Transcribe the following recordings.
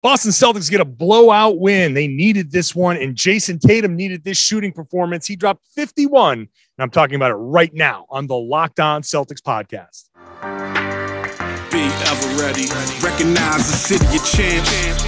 Boston Celtics get a blowout win. They needed this one, and Jayson Tatum needed this shooting performance. He dropped 51, and I'm talking about it right now on the Locked On Celtics podcast. Be ever ready. Recognize the city of champs.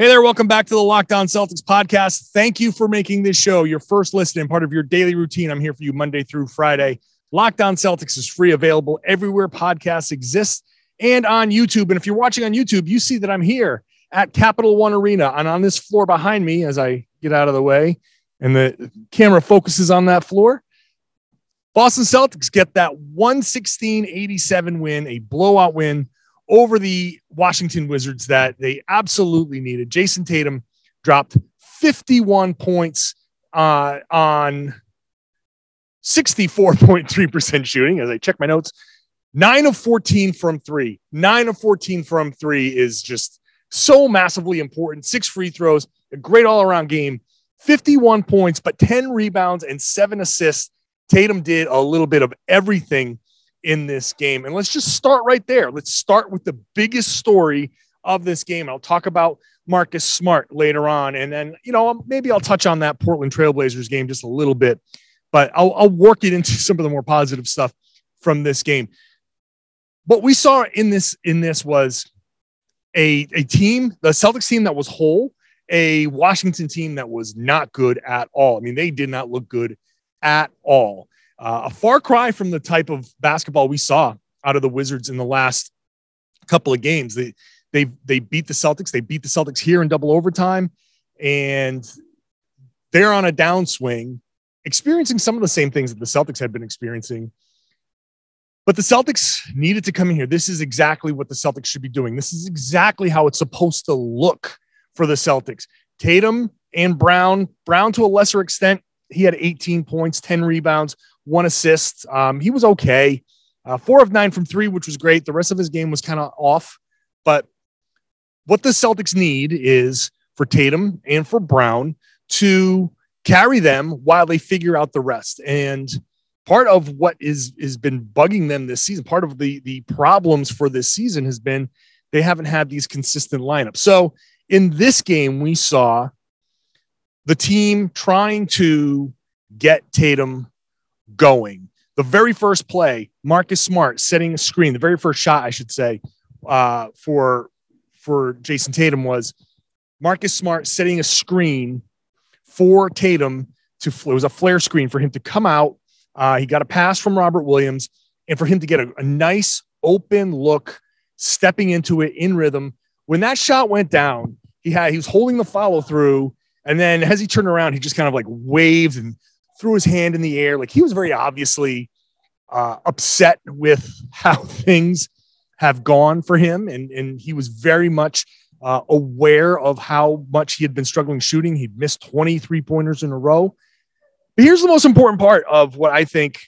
Hey there, welcome back to the Locked On Celtics podcast. Thank you for making this show your first listen and part of your daily routine. I'm here for you Monday through Friday. Locked On Celtics is free, available everywhere podcasts exist and on YouTube. And if you're watching on YouTube, you see that I'm here at Capital One Arena and on this floor behind me as I get out of the way and the camera focuses on that floor. Boston Celtics get that 116 87 win, a blowout win over the Washington Wizards that they absolutely needed. Jayson Tatum dropped 51 points uh, on 64.3% shooting. As I check my notes, nine of 14 from three. Nine of 14 from three is just so massively important. Six free throws, a great all around game, 51 points, but 10 rebounds and seven assists. Tatum did a little bit of everything in this game. And let's just start right there. Let's start with the biggest story of this game. I'll talk about Marcus Smart later on. And then, you know, um, maybe I'll touch on that Portland Trailblazers game just a little bit, but I'll, I'll work it into some of the more positive stuff from this game. What we saw in this in this was a, a team, the Celtics team that was whole, a Washington team that was not good at all. I mean, they did not look good at all. Uh, a far cry from the type of basketball we saw out of the Wizards in the last couple of games. They they they beat the Celtics. They beat the Celtics here in double overtime, and they're on a downswing, experiencing some of the same things that the Celtics had been experiencing. But the Celtics needed to come in here. This is exactly what the Celtics should be doing. This is exactly how it's supposed to look for the Celtics. Tatum and Brown, Brown to a lesser extent, he had 18 points, 10 rebounds, one assist. Um, he was okay. Uh, four of nine from three, which was great. The rest of his game was kind of off. But what the Celtics need is for Tatum and for Brown to carry them while they figure out the rest. And part of what is has been bugging them this season, part of the the problems for this season has been they haven't had these consistent lineups. So in this game, we saw the team trying to get Tatum going. The very first play, Marcus Smart setting a screen, the very first shot, I should say, uh, for for Jayson Tatum was Marcus Smart setting a screen for Tatum to it was a flare screen for him to come out. Uh, he got a pass from Robert Williams, and for him to get a, a nice open look, stepping into it in rhythm. When that shot went down, he had he was holding the follow through, and then as he turned around, he just kind of like waved and threw his hand in the air. Like he was very obviously uh, upset with how things have gone for him. And, and he was very much uh, aware of how much he had been struggling shooting. He'd missed 23 pointers in a row. But here's the most important part of what I think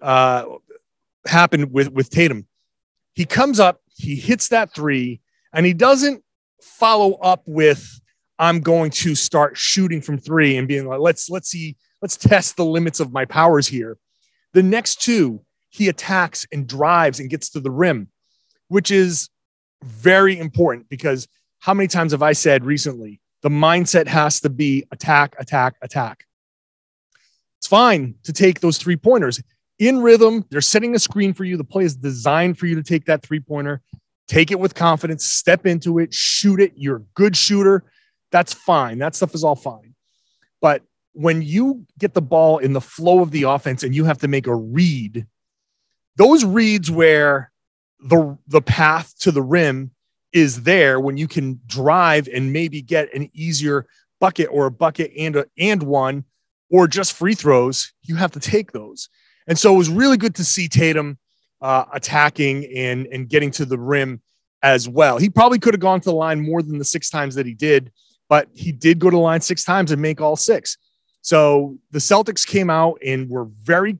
uh, happened with, with Tatum. He comes up, he hits that three, and he doesn't follow up with, I'm going to start shooting from three and being like, let's, let's see let's test the limits of my powers here. The next two, he attacks and drives and gets to the rim, which is very important because how many times have I said recently the mindset has to be attack, attack, attack? It's fine to take those three pointers in rhythm. They're setting a screen for you. The play is designed for you to take that three pointer, take it with confidence, step into it, shoot it. You're a good shooter. That's fine. That stuff is all fine. But when you get the ball in the flow of the offense and you have to make a read, those reads where the the path to the rim is there when you can drive and maybe get an easier bucket or a bucket and a, and one or just free throws, you have to take those. And so it was really good to see Tatum uh, attacking and and getting to the rim as well. He probably could have gone to the line more than the six times that he did, but he did go to the line six times and make all six. So the Celtics came out and were very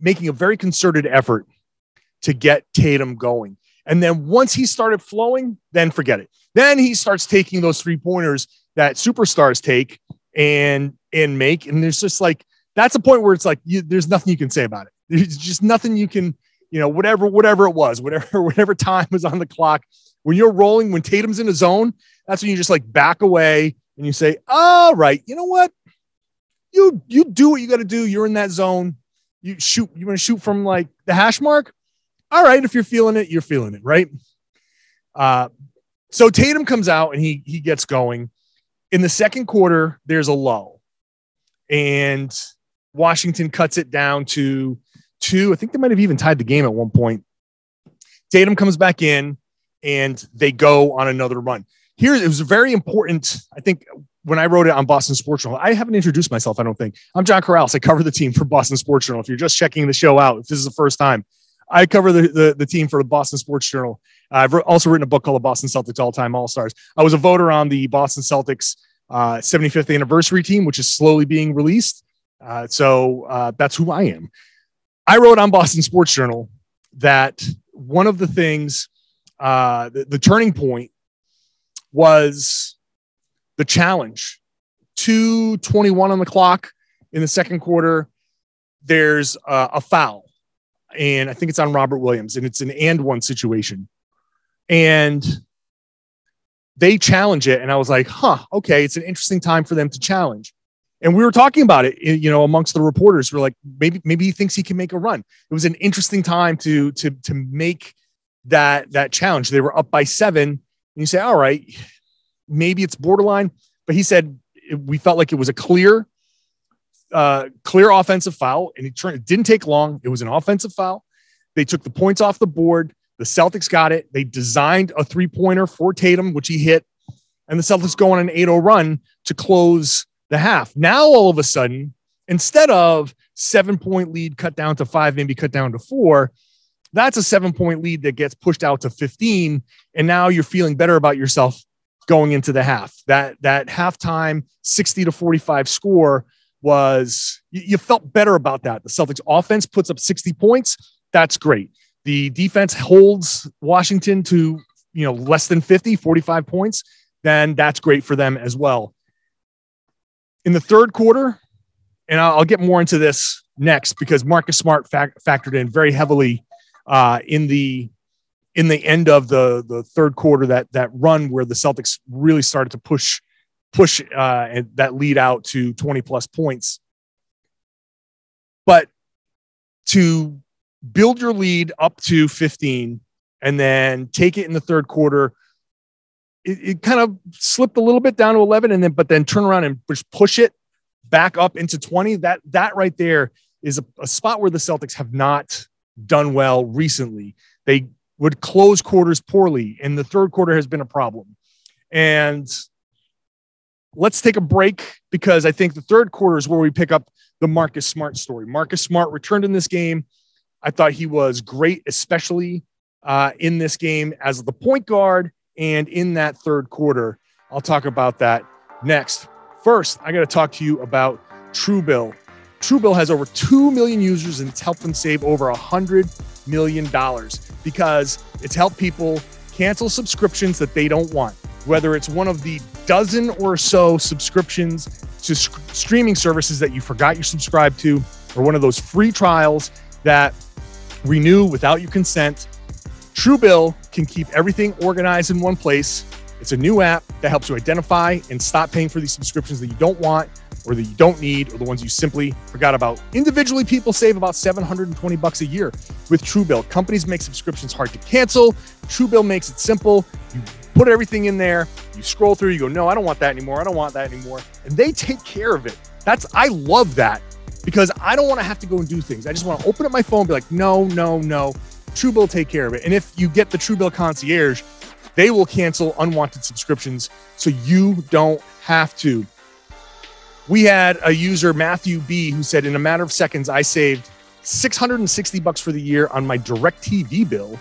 making a very concerted effort to get Tatum going. And then once he started flowing, then forget it. Then he starts taking those three pointers that superstars take and and make. And there's just like that's a point where it's like you, there's nothing you can say about it. There's just nothing you can, you know, whatever whatever it was, whatever whatever time was on the clock. When you're rolling, when Tatum's in a zone, that's when you just like back away and you say, "All right, you know what? You you do what you got to do. You're in that zone. You shoot. You want to shoot from like the hash mark. All right, if you're feeling it, you're feeling it, right? Uh, so Tatum comes out and he he gets going. In the second quarter, there's a lull, and Washington cuts it down to two. I think they might have even tied the game at one point. Tatum comes back in, and they go on another run. Here, it was a very important. I think when I wrote it on Boston Sports Journal, I haven't introduced myself. I don't think I'm John Karalis. I cover the team for Boston Sports Journal. If you're just checking the show out, if this is the first time, I cover the, the, the team for the Boston Sports Journal. I've also written a book called The Boston Celtics All Time All Stars. I was a voter on the Boston Celtics uh, 75th anniversary team, which is slowly being released. Uh, so uh, that's who I am. I wrote on Boston Sports Journal that one of the things, uh, the, the turning point was the challenge. 221 on the clock in the second quarter. There's a foul, and I think it's on Robert Williams, and it's an and one situation. And they challenge it, and I was like, huh, okay, it's an interesting time for them to challenge. And we were talking about it, you know, amongst the reporters. We're like, maybe, maybe he thinks he can make a run. It was an interesting time to to to make that that challenge. They were up by seven, and you say, all right, maybe it's borderline, but he said we felt like it was a clear, uh, clear offensive foul, and it, turned, it didn't take long. It was an offensive foul. They took the points off the board. The Celtics got it. They designed a three pointer for Tatum, which he hit, and the Celtics go on an 8 0 run to close the half. Now, all of a sudden, instead of seven point lead cut down to five, maybe cut down to four, that's a seven point lead that gets pushed out to 15. And now you're feeling better about yourself going into the half. That that halftime 60 to 45 score was you, you, felt better about that. The Celtics offense puts up 60 points. That's great. The defense holds Washington to, you know, less than 50, 45 points. Then that's great for them as well. In the third quarter, and I'll, get more into this next because Marcus Smart fac- factored in very heavily uh, in the in the end of the the third quarter that that run where the Celtics really started to push push uh, and that lead out to 20 plus points. But to build your lead up to 15 and then take it in the third quarter, it, it kind of slipped a little bit down to 11 and then but then turn around and push push it back up into 20. That that right there is a, a spot where the Celtics have not done well recently. They would close quarters poorly, and the third quarter has been a problem. And let's take a break because I think the third quarter is where we pick up the Marcus Smart story. Marcus Smart returned in this game. I thought he was great, especially uh, in this game as the point guard and in that third quarter. I'll talk about that next. First, I got to talk to you about Truebill. Truebill has over 2 million users and it's helped them save over $100 million because it's helped people cancel subscriptions that they don't want, whether it's one of the dozen or so subscriptions to sc- streaming services that you forgot you're subscribed to, or one of those free trials that renew without your consent. Truebill can keep everything organized in one place. It's a new app that helps you identify and stop paying for these subscriptions that you don't want or that you don't need or the ones you simply forgot about. Individually, people save about 720 bucks a year with Truebill. Companies make subscriptions hard to cancel. Truebill makes it simple. You put everything in there, you scroll through, you go, "No, I don't want that anymore. I don't want that anymore." And they take care of it. That's I love that because I don't want to have to go and do things. I just want to open up my phone be like, "No, no, no." Truebill take care of it. And if you get the Truebill concierge, they will cancel unwanted subscriptions so you don't have to we had a user, Matthew B, who said, in a matter of seconds, I saved 660 bucks for the year on my DirecTV bill.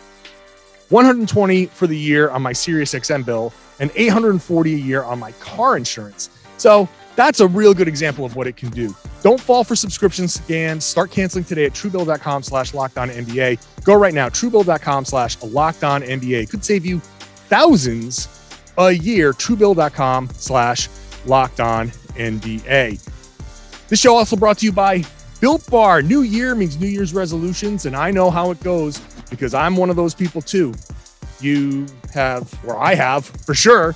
120 for the year on my Sirius XM bill, and 840 a year on my car insurance. So that's a real good example of what it can do. Don't fall for subscription scams. Start canceling today at truebill.com slash NBA. Go right now, truebill.com slash NBA. Could save you thousands a year. Truebill.com slash NBA. This show also brought to you by Built Bar. New year means New Year's resolutions, and I know how it goes because I'm one of those people too. You have, or I have for sure,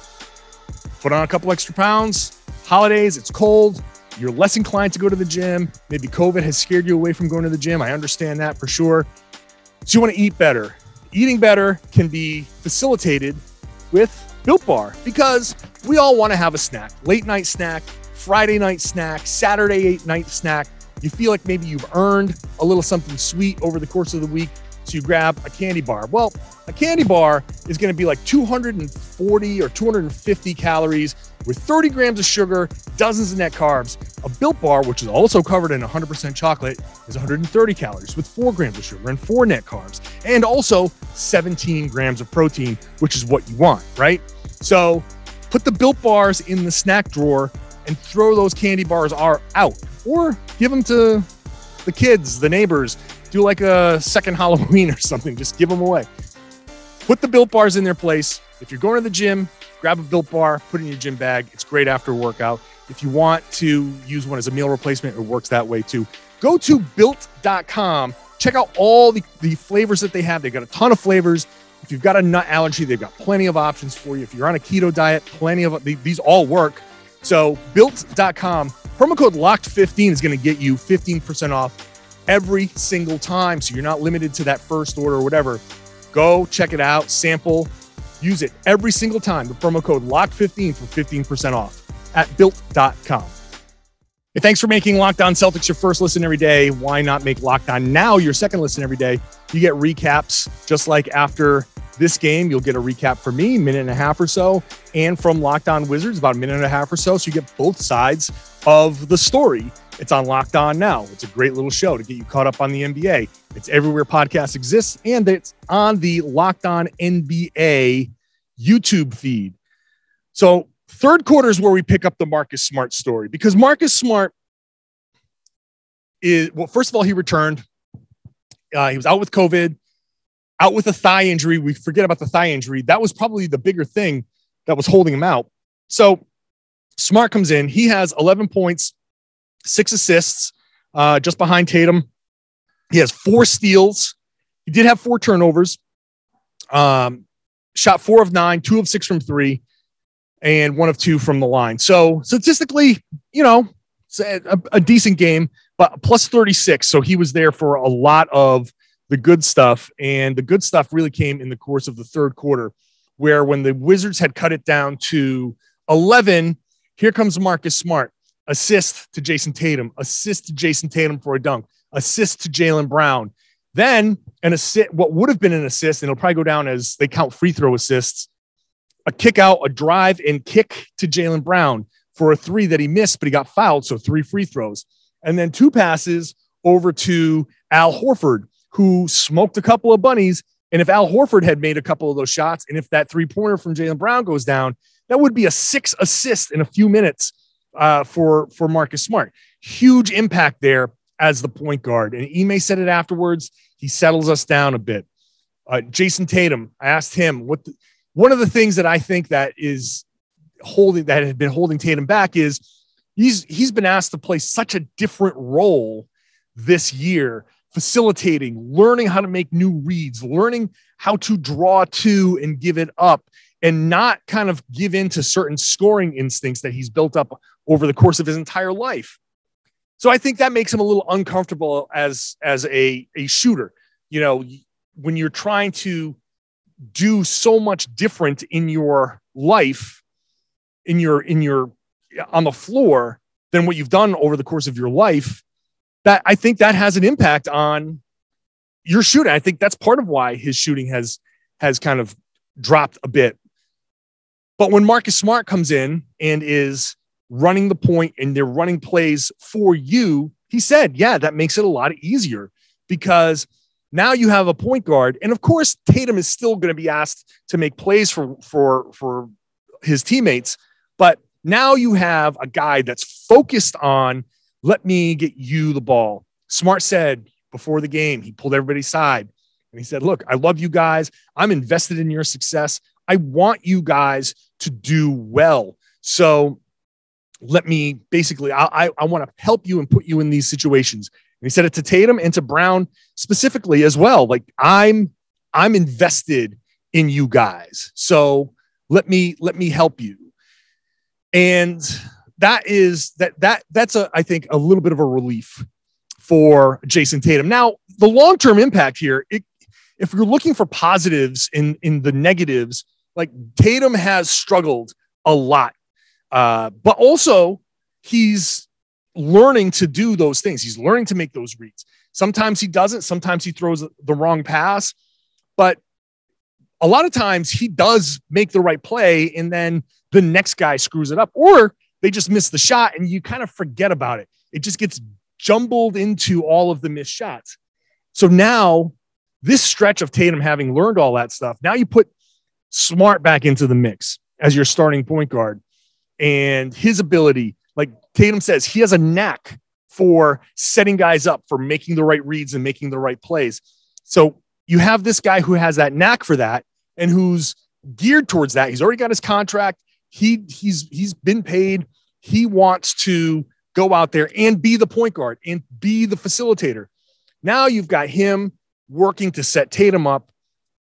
put on a couple extra pounds. Holidays, it's cold. You're less inclined to go to the gym. Maybe COVID has scared you away from going to the gym. I understand that for sure. So you want to eat better. Eating better can be facilitated with Built Bar because we all want to have a snack, late night snack, Friday night snack, Saturday night snack. You feel like maybe you've earned a little something sweet over the course of the week. So you grab a candy bar. Well, a candy bar is going to be like 240 or 250 calories with 30 grams of sugar, dozens of net carbs. A built bar, which is also covered in 100% chocolate, is 130 calories with 4 grams of sugar and 4 net carbs, and also 17 grams of protein, which is what you want, right? So put the built bars in the snack drawer and throw those candy bars are out or give them to the kids, the neighbors, do like a second Halloween or something. Just give them away. Put the built bars in their place. If you're going to the gym, grab a built bar, put it in your gym bag. It's great after a workout. If you want to use one as a meal replacement, it works that way too. Go to built.com. Check out all the, the flavors that they have. They've got a ton of flavors. If you've got a nut allergy, they've got plenty of options for you. If you're on a keto diet, plenty of these all work. So built.com, promo code locked15 is going to get you 15% off every single time. So you're not limited to that first order or whatever. Go check it out, sample, use it every single time. The promo code LOCK15 for 15% off at built.com. Hey, thanks for making Locked On Celtics your first listen every day. Why not make Locked On Now your second listen every day? You get recaps just like after this game. You'll get a recap from me, minute and a half or so, and from Locked On Wizards, about a minute and a half or so. So you get both sides of the story it's on Locked On Now. It's a great little show to get you caught up on the NBA. It's everywhere podcasts exist, and it's on the Locked On NBA YouTube feed. So, third quarter is where we pick up the Marcus Smart story because Marcus Smart is, well, first of all, he returned. Uh, he was out with COVID, out with a thigh injury. We forget about the thigh injury. That was probably the bigger thing that was holding him out. So, Smart comes in. He has 11 points, six assists, uh, just behind Tatum. He has four steals. He did have four turnovers. Um, shot four of nine, two of six from three, and one of two from the line. So statistically, you know, a, a, decent game, but plus 36. So he was there for a lot of the good stuff. And the good stuff really came in the course of the third quarter, where when the Wizards had cut it down to 11, here comes Marcus Smart assist to Jayson Tatum, assist to Jayson Tatum for a dunk, assist to Jaylen Brown. Then an assist, what would have been an assist, and it'll probably go down as they count free throw assists, a kick out, a drive, and kick to Jaylen Brown for a three that he missed, but he got fouled. So three free throws. And then two passes over to Al Horford, who smoked a couple of bunnies. And if Al Horford had made a couple of those shots, and if that three pointer from Jaylen Brown goes down, that would be a six assist in a few minutes uh, for for Marcus Smart. Huge impact there as the point guard. And Ime said it afterwards. He settles us down a bit. Uh, Jayson Tatum, I asked him what the, one of the things that I think that is holding that had been holding Tatum back is he's he's been asked to play such a different role this year, facilitating, learning how to make new reads, learning how to draw to and give it up, and not kind of give in to certain scoring instincts that he's built up over the course of his entire life. So I think that makes him a little uncomfortable as as a a shooter. You know, when you're trying to do so much different in your life, in your in your on the floor than what you've done over the course of your life, that I think that has an impact on your shooting. I think that's part of why his shooting has has kind of dropped a bit. But when Marcus Smart comes in and is running the point and they're running plays for you, he said, yeah, that makes it a lot easier because Now you have a point guard, and of course Tatum is still going to be asked to make plays for for for his teammates, but now you have a guy that's focused on let me get you the ball. Smart said before the game, he pulled everybody aside and he said, Look, I love you guys. I'm invested in your success. I want you guys to do well. So let me basically, I, I, I want to help you and put you in these situations. He said it to Tatum and to Brown specifically as well. Like I'm, I'm invested in you guys. So let me, let me help you. And that is that, that, that's a, I think a little bit of a relief for Jayson Tatum. Now, the long-term impact here, it, if you're looking for positives in, in the negatives, like Tatum has struggled a lot uh, but also, he's learning to do those things. He's learning to make those reads. Sometimes he doesn't. Sometimes he throws the wrong pass. But a lot of times he does make the right play, and then the next guy screws it up, or they just miss the shot, and you kind of forget about it. It just gets jumbled into all of the missed shots. So now, this stretch of Tatum having learned all that stuff, now you put Smart back into the mix as your starting point guard and his ability, like Tatum says, he has a knack for setting guys up for making the right reads and making the right plays. So you have this guy who has that knack for that and who's geared towards that. He's already got his contract. He he's he's been paid. He wants to go out there and be the point guard and be the facilitator. Now you've got him working to set Tatum up.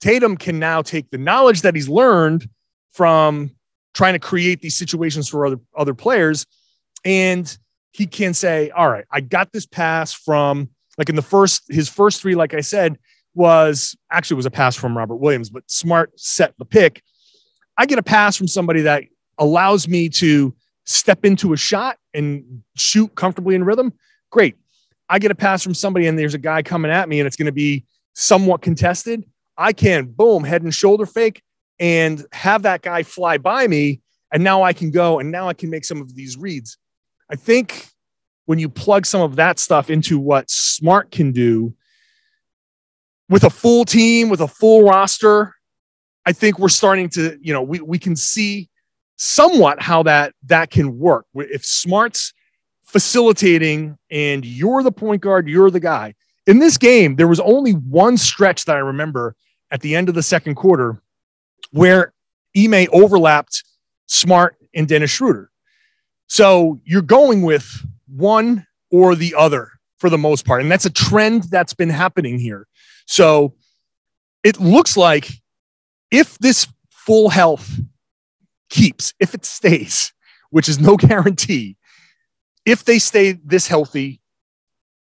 Tatum can now take the knowledge that he's learned from trying to create these situations for other other players and he can say all right i got this pass from like in the first his first three like i said was actually was a pass from robert williams but smart set the pick i get a pass from somebody that allows me to step into a shot and shoot comfortably in rhythm great i get a pass from somebody and there's a guy coming at me and it's going to be somewhat contested i can boom head and shoulder fake and have that guy fly by me. And now I can go and now I can make some of these reads. I think when you plug some of that stuff into what Smart can do with a full team, with a full roster, I think we're starting to, you know, we, we can see somewhat how that that can work. If Smart's facilitating and you're the point guard, you're the guy. In this game, there was only one stretch that I remember at the end of the second quarter where Ime overlapped Smart and Dennis Schroeder. So you're going with one or the other for the most part. And that's a trend that's been happening here. So it looks like if this full health keeps, if it stays, which is no guarantee, if they stay this healthy,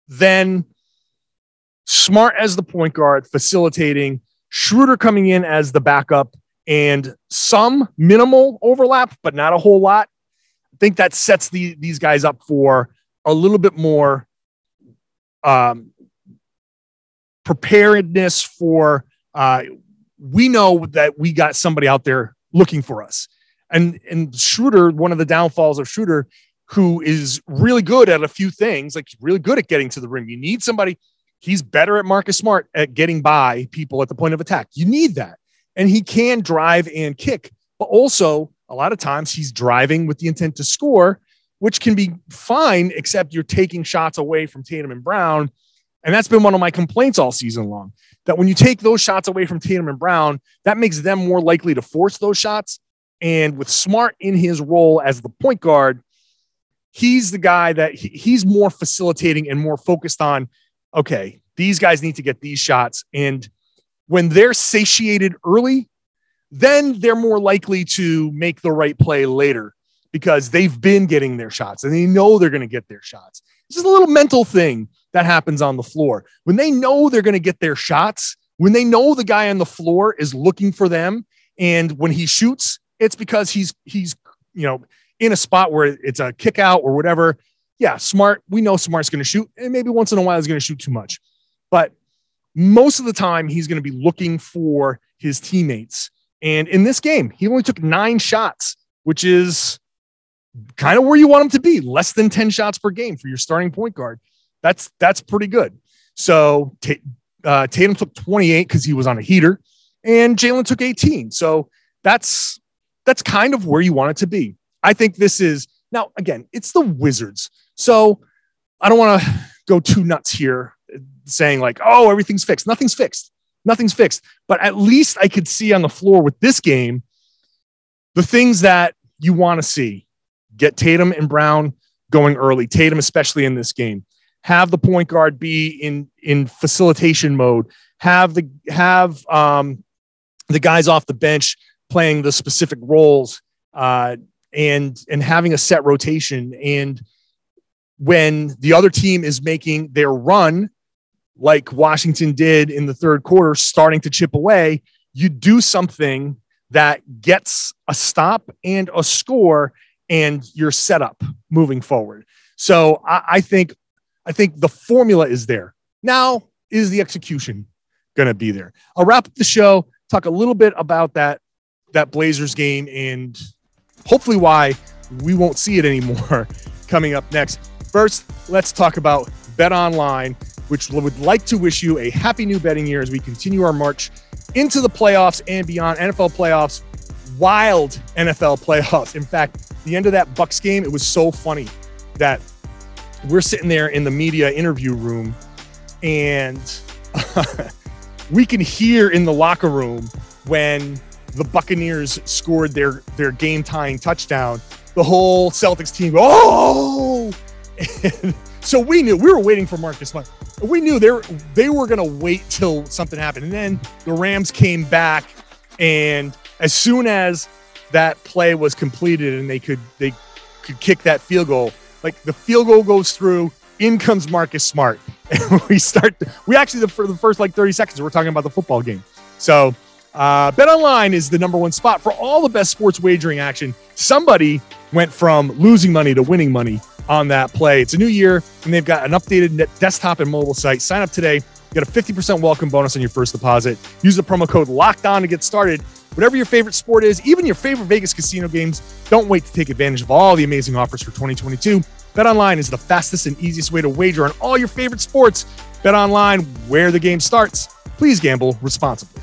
then Smart as the point guard, facilitating, Schroeder coming in as the backup, and some minimal overlap, but not a whole lot. Think that sets the, these guys up for a little bit more um, preparedness for. Uh, we know that we got somebody out there looking for us, and and Schroeder, one of the downfalls of Schroeder, who is really good at a few things, like really good at getting to the rim. You need somebody. He's better at Marcus Smart at getting by people at the point of attack. You need that and he can drive and kick, but also a lot of times he's driving with the intent to score, which can be fine, except you're taking shots away from Tatum and Brown. And that's been one of my complaints all season long that when you take those shots away from Tatum and Brown, that makes them more likely to force those shots. And with Smart in his role as the point guard, he's the guy that he, he's more facilitating and more focused on, okay, these guys need to get these shots. And when they're satiated early, then they're more likely to make the right play later because they've been getting their shots and they know they're going to get their shots. It's just a little mental thing that happens on the floor. When they know they're going to get their shots, when they know the guy on the floor is looking for them, and when he shoots, it's because he's he's you know in a spot where it's a kick out or whatever. Yeah, smart. We know smart's going to shoot, and maybe once in a while he's going to shoot too much, but most of the time he's going to be looking for his teammates. And in this game, he only took nine shots, which is kind of where you want him to be, less than 10 shots per game for your starting point guard. That's that's pretty good. So Uh, Tatum took 28 because he was on a heater, and Jaylen took 18. So that's that's kind of where you want it to be. I think this is now again, it's the Wizards. So I don't want to go too nuts here saying like, oh, everything's fixed. Nothing's fixed. Nothing's fixed. But at least I could see on the floor with this game the things that you want to see. Get Tatum and Brown going early. Tatum, especially in this game. Have the point guard be in in facilitation mode. Have the have um, the guys off the bench playing the specific roles uh, and and having a set rotation. And when the other team is making their run, like Washington did in the third quarter, starting to chip away, you do something that gets a stop and a score and your setup moving forward. So I, I think I think the formula is there. Now is the execution going to be there? I'll wrap up the show, talk a little bit about that that Blazers game and hopefully why we won't see it anymore coming up next. First, let's talk about Bet Online, which would like to wish you a happy new betting year as we continue our march into the playoffs and beyond NFL playoffs, wild NFL playoffs. In fact, the end of that Bucks game, it was so funny that we're sitting there in the media interview room and we can hear in the locker room when the Buccaneers scored their their game tying touchdown, the whole Celtics team, oh, and so we knew we were waiting for Marcus. We knew they were, they were going to wait till something happened, and then the Rams came back, and as soon as that play was completed and they could they could kick that field goal, like the field goal goes through, in comes Marcus Smart, and we start. We actually for the first like thirty seconds we're talking about the football game. So uh, Bet Online is the number one spot for all the best sports wagering action. Somebody went from losing money to winning money on that play. It's a new year, and they've got an updated desktop and mobile site. Sign up today. Get a 50% welcome bonus on your first deposit. Use the promo code Locked On to get started. Whatever your favorite sport is, even your favorite Vegas casino games, don't wait to take advantage of all the amazing offers for 2022. Bet Online is the fastest and easiest way to wager on all your favorite sports. Bet Online, where the game starts. Please gamble responsibly.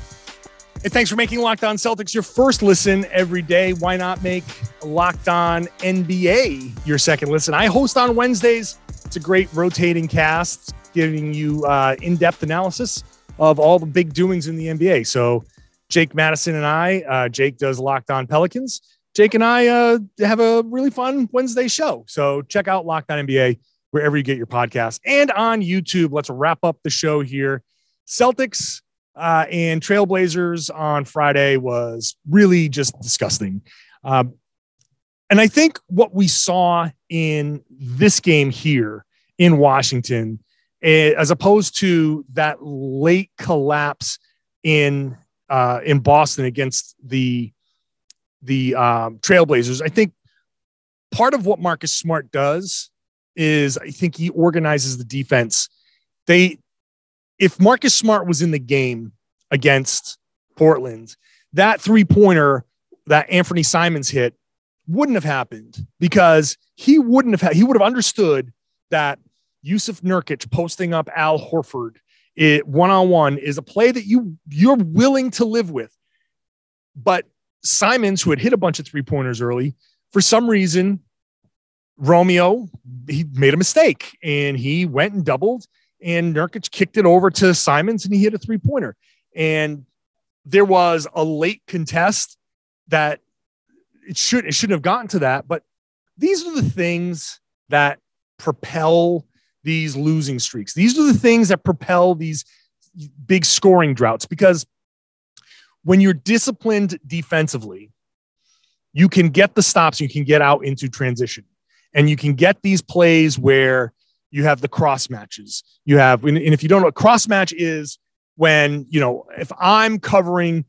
Hey, thanks for making Locked On Celtics your first listen every day. Why not make Locked On NBA your second listen? I host on Wednesdays. It's a great rotating cast, giving you uh, in depth analysis of all the big doings in the NBA. So, Jake Madison and I, uh, Jake does Locked On Pelicans. Jake and I uh, have a really fun Wednesday show. So, check out Locked On NBA wherever you get your podcast and on YouTube. Let's wrap up the show here. Celtics uh, and Trailblazers on Friday was really just disgusting. Um, and I think what we saw in this game here in Washington, eh, as opposed to that late collapse in uh, in Boston against the the um, Trailblazers, I think part of what Marcus Smart does is I think he organizes the defense. They if Marcus Smart was in the game against Portland, that three pointer that Anthony Simons hit wouldn't have happened because he wouldn't have had, he would have understood that Jusuf Nurkic posting up Al Horford one on one is a play that you you're willing to live with. But Simons, who had hit a bunch of three pointers early, for some reason, Romeo he made a mistake and he went and doubled and Nurkic kicked it over to Simons and he hit a three pointer. And there was a late contest that it should it shouldn't have gotten to that. But these are the things that propel these losing streaks. These are the things that propel these big scoring droughts because when you're disciplined defensively, you can get the stops, you can get out into transition, and you can get these plays where you have the cross matches. You have, and if you don't know what cross match is, when, you know, if I'm covering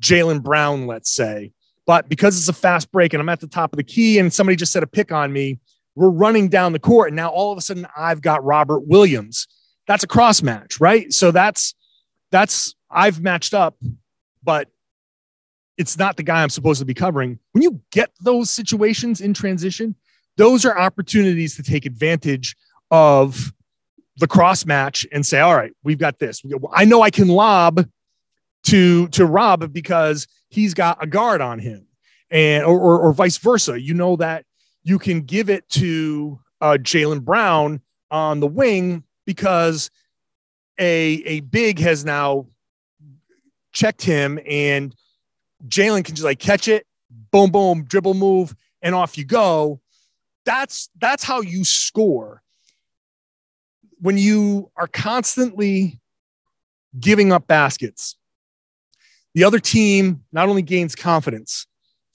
Jaylen Brown, let's say, but because it's a fast break and I'm at the top of the key and somebody just set a pick on me, we're running down the court. And now all of a sudden I've got Robert Williams. That's a cross match, right? So that's, that's, I've matched up, but it's not the guy I'm supposed to be covering. When you get those situations in transition, those are opportunities to take advantage of the cross match and say, all right, we've got this. I know I can lob to to Rob because he's got a guard on him, and or, or, or vice versa. You know that you can give it to uh, Jaylen Brown on the wing because a a big has now checked him, and Jaylen can just like catch it, boom, boom, dribble move, and off you go. That's that's how you score. When you are constantly giving up baskets, the other team not only gains confidence,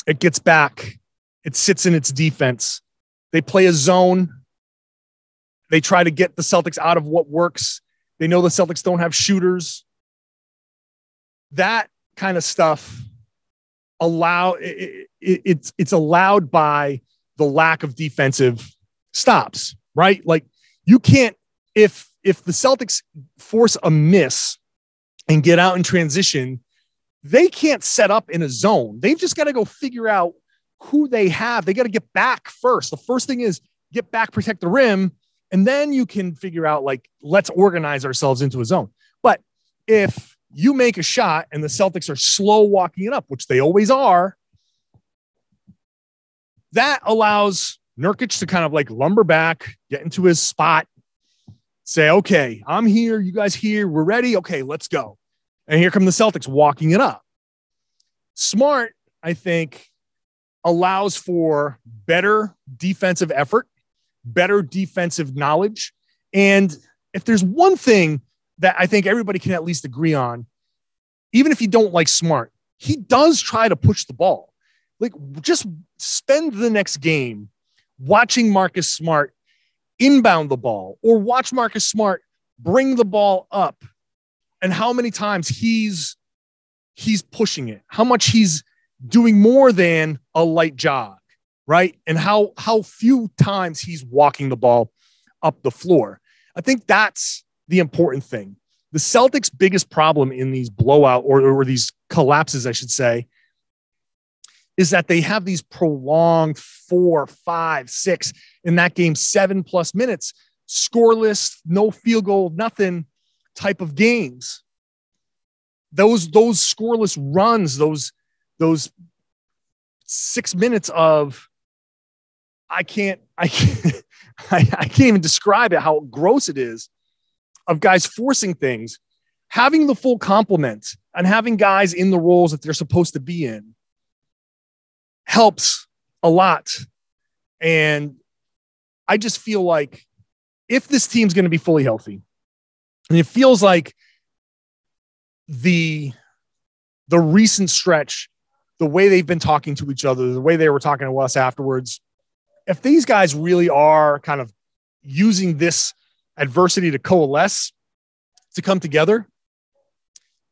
it gets back, it sits in its defense. They play a zone. They try to get the Celtics out of what works. They know the Celtics don't have shooters. That kind of stuff allow it, it, it's it's allowed by the lack of defensive stops, right? Like you can't if if the Celtics force a miss and get out in transition, they can't set up in a zone. They've just got to go figure out who they have. They got to get back first. The first thing is get back, protect the rim, and then you can figure out like let's organize ourselves into a zone. But if you make a shot and the Celtics are slow walking it up, which they always are, that allows Nurkic to kind of like lumber back, get into his spot, say, okay, I'm here. You guys here. We're ready. Okay, let's go. And here come the Celtics walking it up. Smart, I think, allows for better defensive effort, better defensive knowledge. And if there's one thing that I think everybody can at least agree on, even if you don't like Smart, he does try to push the ball. Like, just spend the next game watching Marcus Smart inbound the ball or watch Marcus Smart bring the ball up and how many times he's he's pushing it, how much he's doing more than a light jog, right? And how how few times he's walking the ball up the floor. I think that's the important thing. The Celtics' biggest problem in these blowout or, or these collapses, I should say, is that they have these prolonged four, five, six in that game, seven plus minutes, scoreless, no field goal, nothing type of games. Those those scoreless runs, those those six minutes of I can't I can't I, I can't even describe it how gross it is of guys forcing things, having the full complement and having guys in the roles that they're supposed to be in helps a lot. And I just feel like if this team's going to be fully healthy, and it feels like the the recent stretch, the way they've been talking to each other, the way they were talking to us afterwards, if these guys really are kind of using this adversity to coalesce, to come together,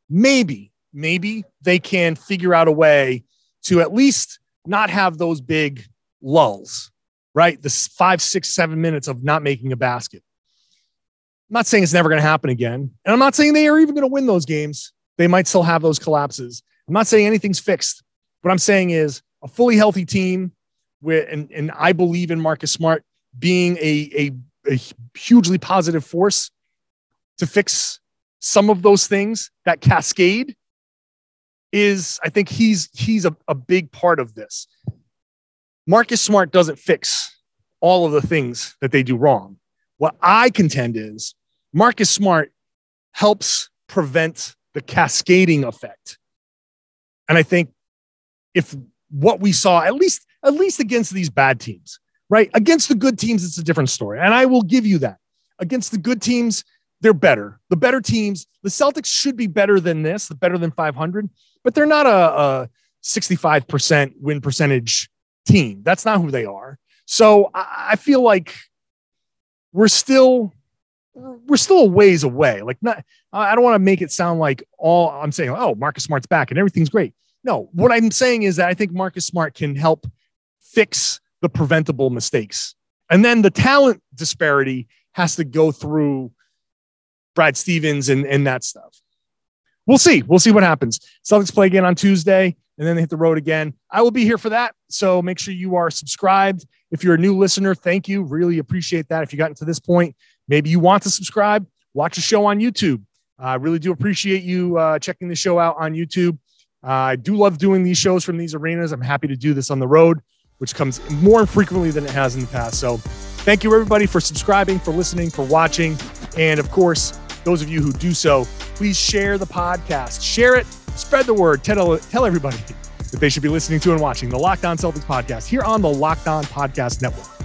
maybe, maybe they can figure out a way to at least not have those big lulls, right? The five, six, seven minutes of not making a basket. I'm not saying it's never going to happen again. And I'm not saying they are even going to win those games. They might still have those collapses. I'm not saying anything's fixed. What I'm saying is a fully healthy team with, and, and I believe in Marcus Smart being a, a, a hugely positive force to fix some of those things, that cascade is, I think he's, he's a, a big part of this. Marcus Smart doesn't fix all of the things that they do wrong. What I contend is Marcus Smart helps prevent the cascading effect. And I think if what we saw, at least, at least against these bad teams, right? Against the good teams, it's a different story. And I will give you that. Against the good teams, they're better. The better teams, the Celtics should be better than this, the better than 500, but they're not a, a 65% win percentage team. That's not who they are. So I, I feel like we're still we're still a ways away. Like not, I don't want to make it sound like all I'm saying. Oh, Marcus Smart's back and everything's great. No, what I'm saying is that I think Marcus Smart can help fix the preventable mistakes, and then the talent disparity has to go through Brad Stevens and and that stuff. We'll see. We'll see what happens. Celtics play again on Tuesday, and then they hit the road again. I will be here for that. So make sure you are subscribed. If you're a new listener, thank you. Really appreciate that. If you got to this point, Maybe you want to subscribe, watch a show on YouTube. I really do appreciate you uh, checking the show out on YouTube. Uh, I do love doing these shows from these arenas. I'm happy to do this on the road, which comes more frequently than it has in the past. So, thank you everybody for subscribing, for listening, for watching. And of course, those of you who do so, please share the podcast, share it, spread the word, tell, tell everybody that they should be listening to and watching the Locked On Celtics podcast here on the Locked On Podcast Network.